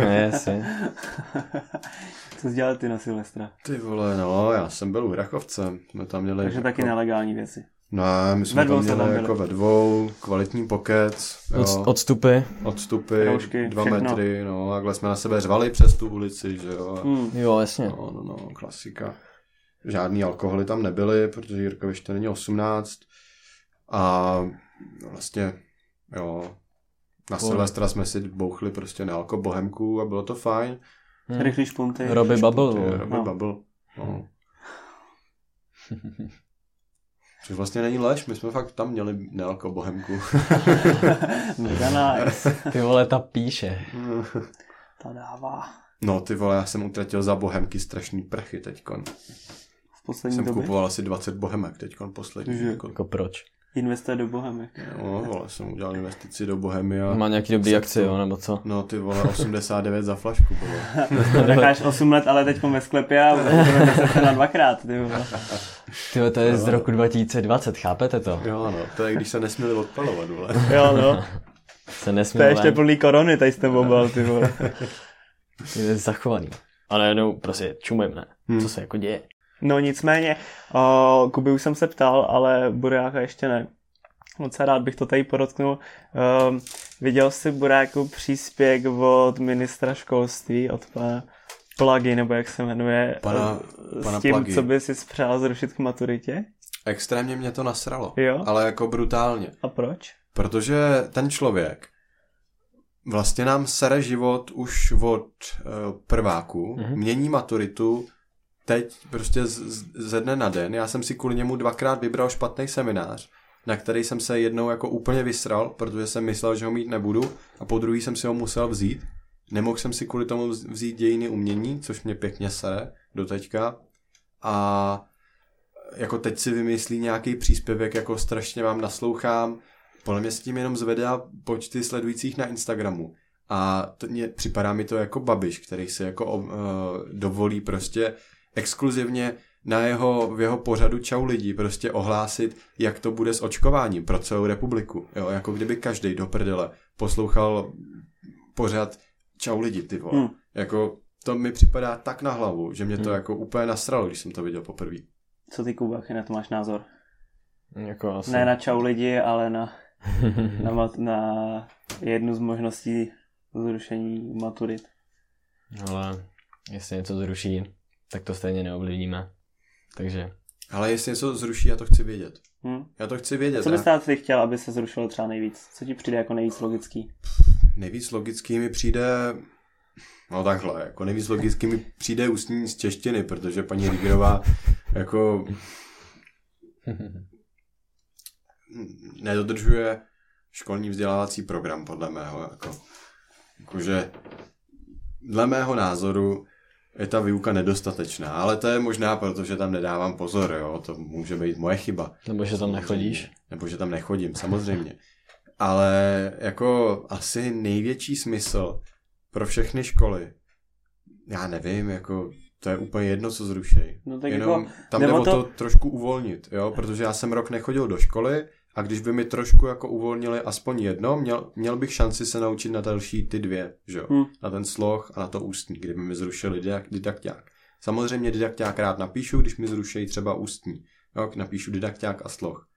jasně. <laughs> Co jsi dělal ty na Silvestra? Ty vole, no, já jsem byl u Rachovce. Jsme tam měli... Takže jako... taky nelegální věci. No, my jsme Ve tam měli tam jako byli. ve dvou, kvalitní pokec, jo, Od, odstupy, odstupy, Roušky, dva všechno. metry, no, takhle jsme na sebe řvali přes tu ulici, že jo. Hmm. jo jasně. No, no, no, klasika. Žádný alkoholy tam nebyly, protože Jirko ještě není 18. A vlastně, jo, na Pohodě. Silvestra jsme si bouchli prostě na alko bohemku a bylo to fajn. Hm. Rychlý špunty. Roby Bubble. Roby No. Bubble. No. <laughs> Což vlastně není lež, my jsme fakt tam měli nealko bohemku. <laughs> Mega nice. <laughs> Ty vole, ta píše. Ta dává. No ty vole, já jsem utratil za bohemky strašný prachy teďkon. Poslední Jsem době kupoval asi 20 bohemek teďkon poslední. Že? Jako, Jako proč? investuje do bohemy. no, vole, jsem udělal investici do Bohemia. Má nějaký dobrý akci, jo, nebo co? No ty vole, <laughs> 89 za flašku bylo. <laughs> Necháš 8 let, ale teď ve sklepě a <laughs> se na dvakrát. Ty vole. Ty vole, to je z roku 2020, chápete to? Jo no, to je když se nesměli odpalovat, vole. jo, no. Se To nesměl je ještě plný korony, tady jste byl, ty vole. je zachovaný. A najednou prostě čumím, ne. Hmm. Co se jako děje? No nicméně, o, Kuby už jsem se ptal, ale Buráka ještě ne. Moc rád bych to tady podotknul. Um, viděl jsi Buráku příspěvek od ministra školství, od pana Plagy, nebo jak se jmenuje, Pana- pana s tím, Plagy. co by si přál zrušit k maturitě? Extrémně mě to nasralo. Jo. Ale jako brutálně. A proč? Protože ten člověk vlastně nám sere život už od uh, prváku, Mhm. mm-hmm. mění maturitu teď prostě z, z, ze dne na den. Já jsem si kvůli němu dvakrát vybral špatný seminář, na který jsem se jednou jako úplně vysral, protože jsem myslel, že ho mít nebudu a po druhý jsem si ho musel vzít. Nemohl jsem si kvůli tomu vz- vzít dějiny umění, což mě pěkně sere do teďka. A jako teď si vymyslí nějaký příspěvek, jako strašně vám naslouchám, podle mě s tím jenom zvedá počty sledujících na Instagramu. A to mě, připadá mi to jako babiš, který si jako uh, dovolí prostě exkluzivně na jeho, v jeho pořadu Čau lidi prostě ohlásit, jak to bude s očkováním pro celou republiku. Jo, jako kdyby každý do prdele poslouchal pořad Čau lidi, ty vole. Hmm. Jako to mi připadá tak na hlavu, že mě to Hmm. jako úplně nasralo, když jsem to viděl poprvé. Co ty, Kuba, na to máš názor? Jako asi. Ne na čau lidi, ale na, <laughs> na, mat, na jednu z možností zrušení maturit. Ale jestli něco zruší, tak to stejně neovlivníme. Takže Ale jestli něco zruší, já to chci vědět. Hm? Já to chci vědět. Co bys Já- ty chtěl, aby se zrušilo třeba nejvíc? Co ti přijde jako nejvíc logický? Nejvíc logický mi přijde, no takhle, jako nejvíc logický mi přijde ústní z češtiny, protože paní Rigerová jako nedodržuje školní vzdělávací program, podle mého, jako, jakože dle mého názoru je ta výuka nedostatečná, ale to je možná, protože tam nedávám pozor, jo, to může být moje chyba. Nebo že tam nechodíš. Nebo že tam nechodím, samozřejmě. Ale jako asi největší smysl pro všechny školy, já nevím, jako to je úplně jedno, co zrušej. No tak Jenom jako, tam jde jde o o to- to trošku uvolnit, jo, protože já jsem rok nechodil do školy a když by mi trošku jako uvolnili aspoň jedno, měl, měl bych šanci se naučit na další ty dvě, že jo, Hmm. na ten sloh a na to ústní, kdyby mi zrušili didak, didakťák. Samozřejmě didakťák rád napíšu, když mi zrušejí třeba ústní, jo, napíšu didakťák a sloh.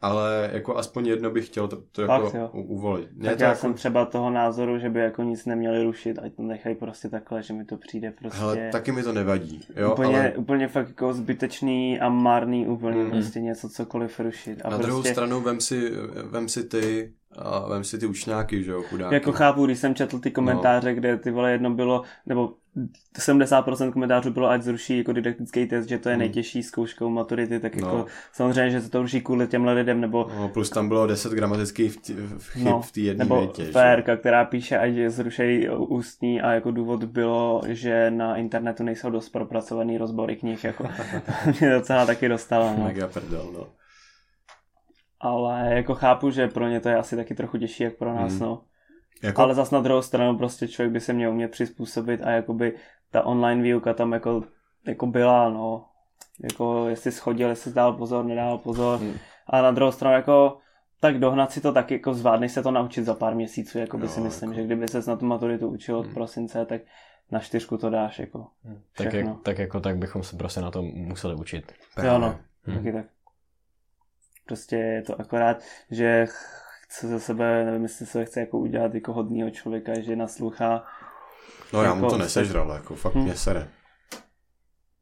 Ale jako aspoň jedno bych chtěl to, to Fakt, jako jo. uvolit. Mě tak to já jako, jsem třeba toho názoru, že by jako nic neměli rušit, ať to nechají prostě takhle, že mi to přijde prostě hele, taky mi to nevadí, jo, úplně, ale úplně fakt jako zbytečný a marný úplně Mhm. prostě něco cokoliv rušit. A na prostě, druhou stranu vem si, vem si ty A vem si ty učňáky, že jo, chudáky. Jako chápu, když jsem četl ty komentáře, no. kde ty vole jedno bylo, nebo 70% komentářů bylo, ať zruší jako didaktický test, že to je Hmm. nejtěžší zkouškou maturity, tak jako No. samozřejmě, že se to ruší kvůli těmhle lidem, nebo No, plus tam bylo 10 gramatických vti- chyb No, v té jedné nebo větě. Férka, která píše, ať zrušejí ústní a jako důvod bylo, že na internetu nejsou dost propracovaný rozbory knih, jako <laughs> <laughs> mě docela taky dostalo, no. Mega prdel, no. Ale jako chápu, že pro ně to je asi taky trochu těžší, jak pro nás, Mm. no. Jako, Ale zas na druhou stranu prostě člověk by se měl umět přizpůsobit a jakoby ta online výuka tam jako, jako byla, no. Jako jestli schodil, jestli dál pozor, nedál pozor. Hmm. A na druhou stranu jako tak dohnat si to tak, jako zvládneš se to naučit za pár měsíců, jako by Jo, si myslím, jako- že kdyby ses na tu maturitu učil od Hmm. prosince, tak na čtyřku to dáš, jako. Tak, Všechno. jak, tak jako tak bychom se prostě na to museli učit. Jo, no. Hmm. Taky tak. Prostě je to akorát, že chce za sebe, nevím, jestli se chce jako udělat jako hodnýho člověka, že naslouchá No já mu jako- to nesežral, jako fakt Hm. mě sere.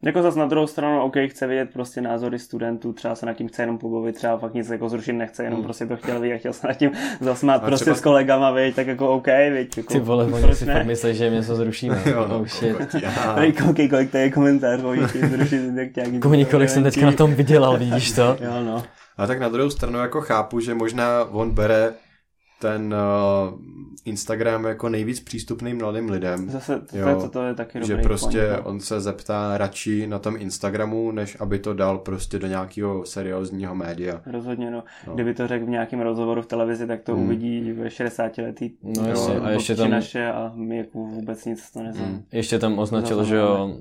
Jako zase na druhou stranu, OK, chce vidět prostě názory studentů, třeba se nad tím chce jenom pobavit, třeba fakt nic jako zrušit nechce, jenom Hmm. prostě to chtěl vidět, chtěl se nad tím zasmát A prostě třeba- s kolegama, viď, tak jako OK, viď, jako, Ty vole, oni si ne? fakt myslí, že něco zrušíme. <laughs> Jo, no, oh shit. Teď <laughs> koukej, kolik to je komentář, oni chtějí zrušit tak nějaký... Kolik, kolik jsem teďka na tom vydělal, <laughs> vidíš to? Jo, no. A tak na druhou stranu jako chápu, že možná on bere ten uh, Instagram jako nejvíc přístupný mladým lidem. Zase to, Jo, to, to je taky dobrý že prostě point, no. on se zeptá radši na tom Instagramu, než aby to dal prostě do nějakého seriózního média. Rozhodně, no. No. Kdyby to řekl v nějakém rozhovoru v televizi, tak to Hmm. uvidí ve 60 letý No Jo, a ještě tam, naše a my jako vůbec nic to neznáme. Hmm. ještě tam označil, že jo,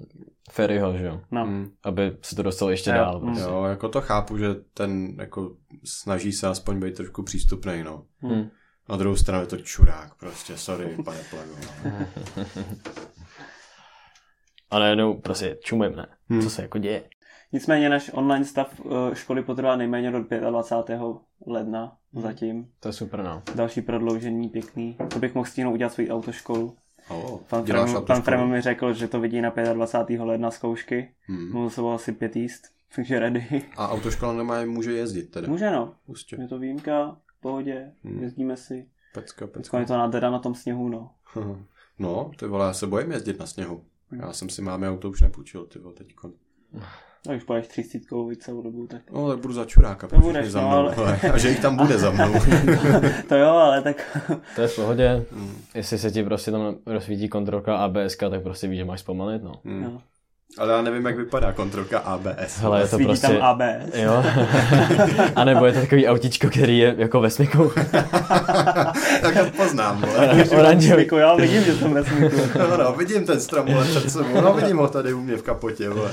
Ferryho, že jo, No. Mm. aby se to dostalo ještě Jo, dál. mm. Prostě. Jo, jako to chápu, že ten jako snaží se aspoň být trošku přístupný, no. Hmm. Na druhou stranu je to čurák, prostě, sorry, <laughs> pane plego. No. A najednou prostě čumím, ne? Hmm. Co se jako děje? Nicméně náš online stav eh, školy potrvá nejméně do 25. ledna Hmm. zatím. To je super, no. Další prodloužení pěkný. To bych mohl stihnout udělat svou autoškolu. Oh, Pan Fremo, pan? Fremo mi řekl, že to vidí na 25. ledna zkoušky. Hmm. Mu to bylo asi pět jíst, <laughs> takže ready. A autoškola nemá, může jezdit teda. Může no, Prostě. je to výjimka, v pohodě, Hmm. jezdíme si. Pecka, pecka. je to nádhera na tom sněhu, no. <laughs> No, ty vole, já se bojím jezdit na sněhu. Hmm. Já jsem si máme auto už nepůjčil, ty vole, teďko. <laughs> Tak už poješ třístítkou víc celou dobu, tak... No, tak budu za čuráka, To budeš, za no, mnou, ale- ale... <laughs> A že jich tam bude za mnou. <laughs> to jo, ale tak... To je v pohodě. Hmm. Jestli se ti prostě tam rozsvítí kontrolka ABS, tak prostě víš, že máš zpomalit, no. Hmm. no. Ale já nevím, jak vypadá kontrolka ABS. Hele, je to Svítí prostě... tam ABS. Jo. <laughs> A nebo je to takový autíčko, který je jako ve smyku. <laughs> tak to poznám. Oranžový. <laughs> Já vidím, že jsem ve smyku. No, no, vidím ten strom před sebou. No, vidím ho tady u mě v kapotě, vole.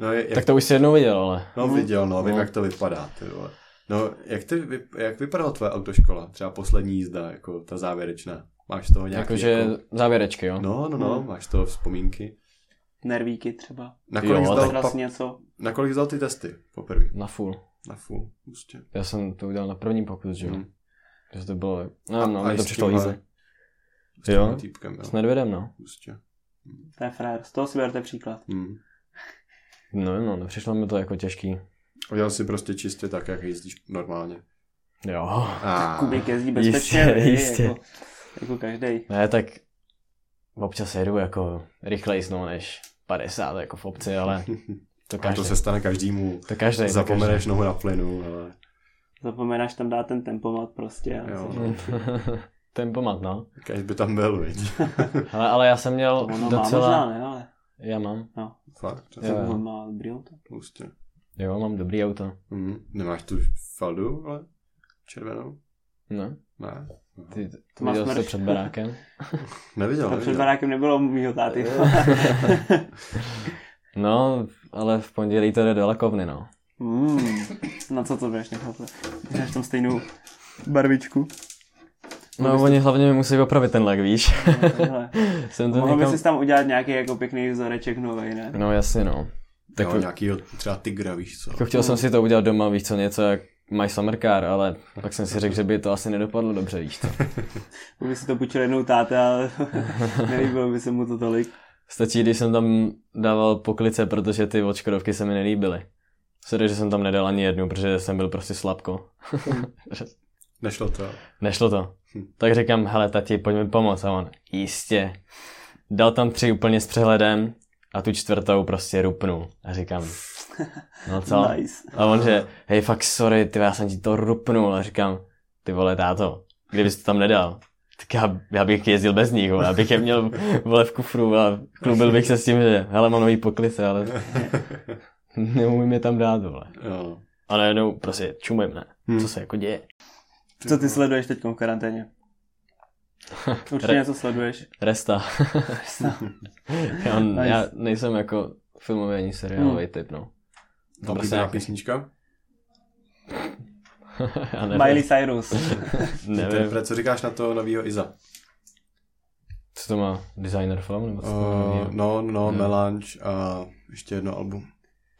No, je, jak, Tak to už si jednou viděl, ale. no viděl, no, vím, No. jak to vypadá, ty vole. No, jak, ty, jak vypadala tvoje autoškola? Třeba poslední jízda, jako ta závěrečná. Máš z toho nějaký... Jakože jako... závěrečky, jo. No, no, no, Hmm. máš toho vzpomínky. Nervíky třeba. Na kolik, Jo, zdal, pa, něco. na kolik zdal ty testy poprvé? Na full. Na full, prostě. Já jsem to udělal na první pokus, že jo. Hmm. Že to bylo, A- no, no, a to přišlo easy. S Jo. týpkem, jo. S nedvědem, no. Prostě. To je frér. Z toho si berte příklad. Hmm. No, no, nepřišlo mi to jako těžký. Udělal si prostě čistě tak, jak jezdíš normálně. Jo. A... Kubík jezdí Jistě, bezpečně, vy, jistě. Jako, jako každý. Ne, tak občas jedu jako rychleji no, než 50 jako v obci, ale <laughs> to A každý. to se stane každému. to každý. Zapomeneš nohu na plynu, ale Zapomenáš tam dát ten tempomat prostě. a Jo. <laughs> Tempomat, no. kež by tam byl, viď? <laughs> Ale, ale já jsem To měl ono má docela... možná, ne, ale Já mám. Fakt, to Jo, je jo. on má dobrý auto. prostě. Jo, mám dobrý auto. Mhm. Nemáš tu faldu, ale červenou? No. Ne. Ty, ty Má viděl jsi to před barákem? <laughs> Neviděl, To před neviděl. barákem nebylo mýho táty. <laughs> No, ale v pondělí to jde do Lakovny, no. mm, na co to budeš nechat? Máš tam stejnou barvičku. No, oni hlavně mi musí opravit ten lek, víš? Takhle. <laughs> jsem to Mohl někam... bys si tam udělat nějaký jako pěkný vzoreček novej, ne? No, jasně, no. Tak Jo, nějakýho třeba tygra, víš co? jako chtěl jsem si to udělat doma, víš co, něco jak máš summer car, ale pak jsem si řekl, že by to asi nedopadlo dobře, víš co. <laughs> Kdyby si to půjčil jednou táta, ale <laughs> nelíbilo by se mu to tolik. Stačí, když jsem tam dával poklice, protože ty odškodovky se mi nelíbily. Sorry, že jsem tam nedal ani jednu, protože jsem byl prostě slabko. <laughs> Nešlo to. Nešlo to. Hm. Tak říkám, hele tati, pojďme pomoct. A on, jistě. Dal tam tři úplně s přehledem a tu čtvrtou prostě rupnul. A říkám, <laughs> no co? Nice. A on že, hej, fakt sorry, ty já jsem ti to rupnul. A říkám, ty vole, táto, kdybys to tam nedal, tak já, já bych jezdil bez nich, vole, abych je měl vole v kufru a klubil bych se s tím, že hele, mám nový poklice, ale <laughs> neumím je tam dát, vole. Jo. A najednou prostě čumím, ne? Hmm. Co se jako děje? Co ty sleduješ teď v karanténě? <laughs> Určitě Re- něco sleduješ. Resta. já, Nice. já nejsem jako filmový ani seriálový typ, no. To prostě Oblíbená nějaký, písnička? <laughs> Miley Cyrus. <laughs> nevím, Interpret, co říkáš na to novýho Iza? co to má, designer film, nebo co Uh, no, no, Hmm. Melange a ještě jedno album.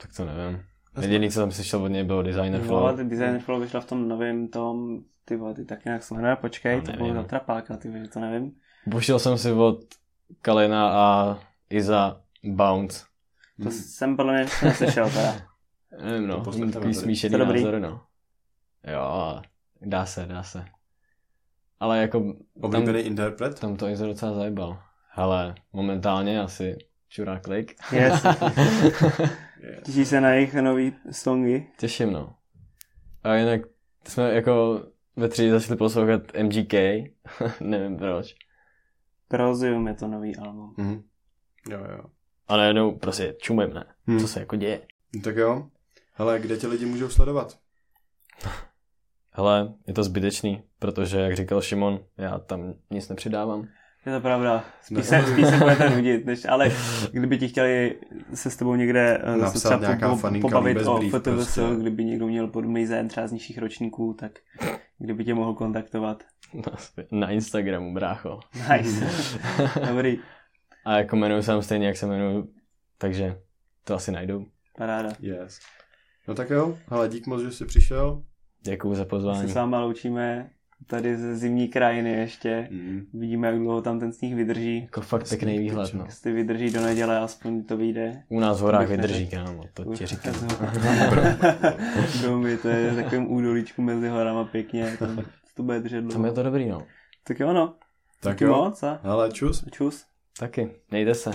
Tak to nevím. Jediný, co jsem slyšel od něj, bylo designer No, flow. ale ty designer flow vyšla v tom novém tom, ty vole, ty tak nějak se počkej, No, to bylo zatrapáka, ty vole, to nevím. Puštěl jsem si od Kalina a Iza Bounce. To jsem podle mě neslyšel teda. <laughs> Nevím, no, To poslechneme takový smíšený názory, no. Jo, dá se, dá se. Ale jako tam, Oblíbený interpret? tam to Iza docela zajebal. Ale momentálně asi čurák klik. Yes. Yes. <laughs> Těší se na jejich nový songy. Těším, no. A jinak jsme jako ve tři začali poslouchat MGK. <laughs> Nevím proč. Prozium je to nový album. Mhm. Jo, jo. A najednou prostě čumím, ne? Hmm. Co se jako děje? Tak jo. Hele, kde tě lidi můžou sledovat? <laughs> Hele, je to zbytečný, protože, jak říkal Šimon, já tam nic nepřidávám. Je to pravda. Spíš se, spíš se budete <laughs> nudit, než, ale kdyby ti chtěli se s tebou někde eh, Napsat se třeba nějaká po, faninka pobavit bez o FTVS, prostě. kdyby někdo měl podobný zájem třeba z nižších ročníků, tak kdyby tě mohl kontaktovat. <laughs> Na Instagramu, brácho. Nice. Dobrý. A jako jmenuji se tam stejně, jak se jmenuji, takže to asi najdu. Paráda. Yes. No tak jo, hele, dík moc, že jsi přišel. Děkuju za Se pozvání. s váma loučíme tady ze zimní krajiny ještě. Mm. Vidíme, jak dlouho tam ten sníh vydrží. Jako fakt pěkný výhled, no. Jestli vydrží do neděle, aspoň to vyjde. U nás v horách vydrží, kámo, to ti říkám. <laughs> Domy, to je v takovém údolíčku mezi horama pěkně. Tam to bude držet Tam dlouho. je to dobrý, no. Tak jo, no. Tak Díky jo. moc a Hele, čus. čus. Taky, nejde se.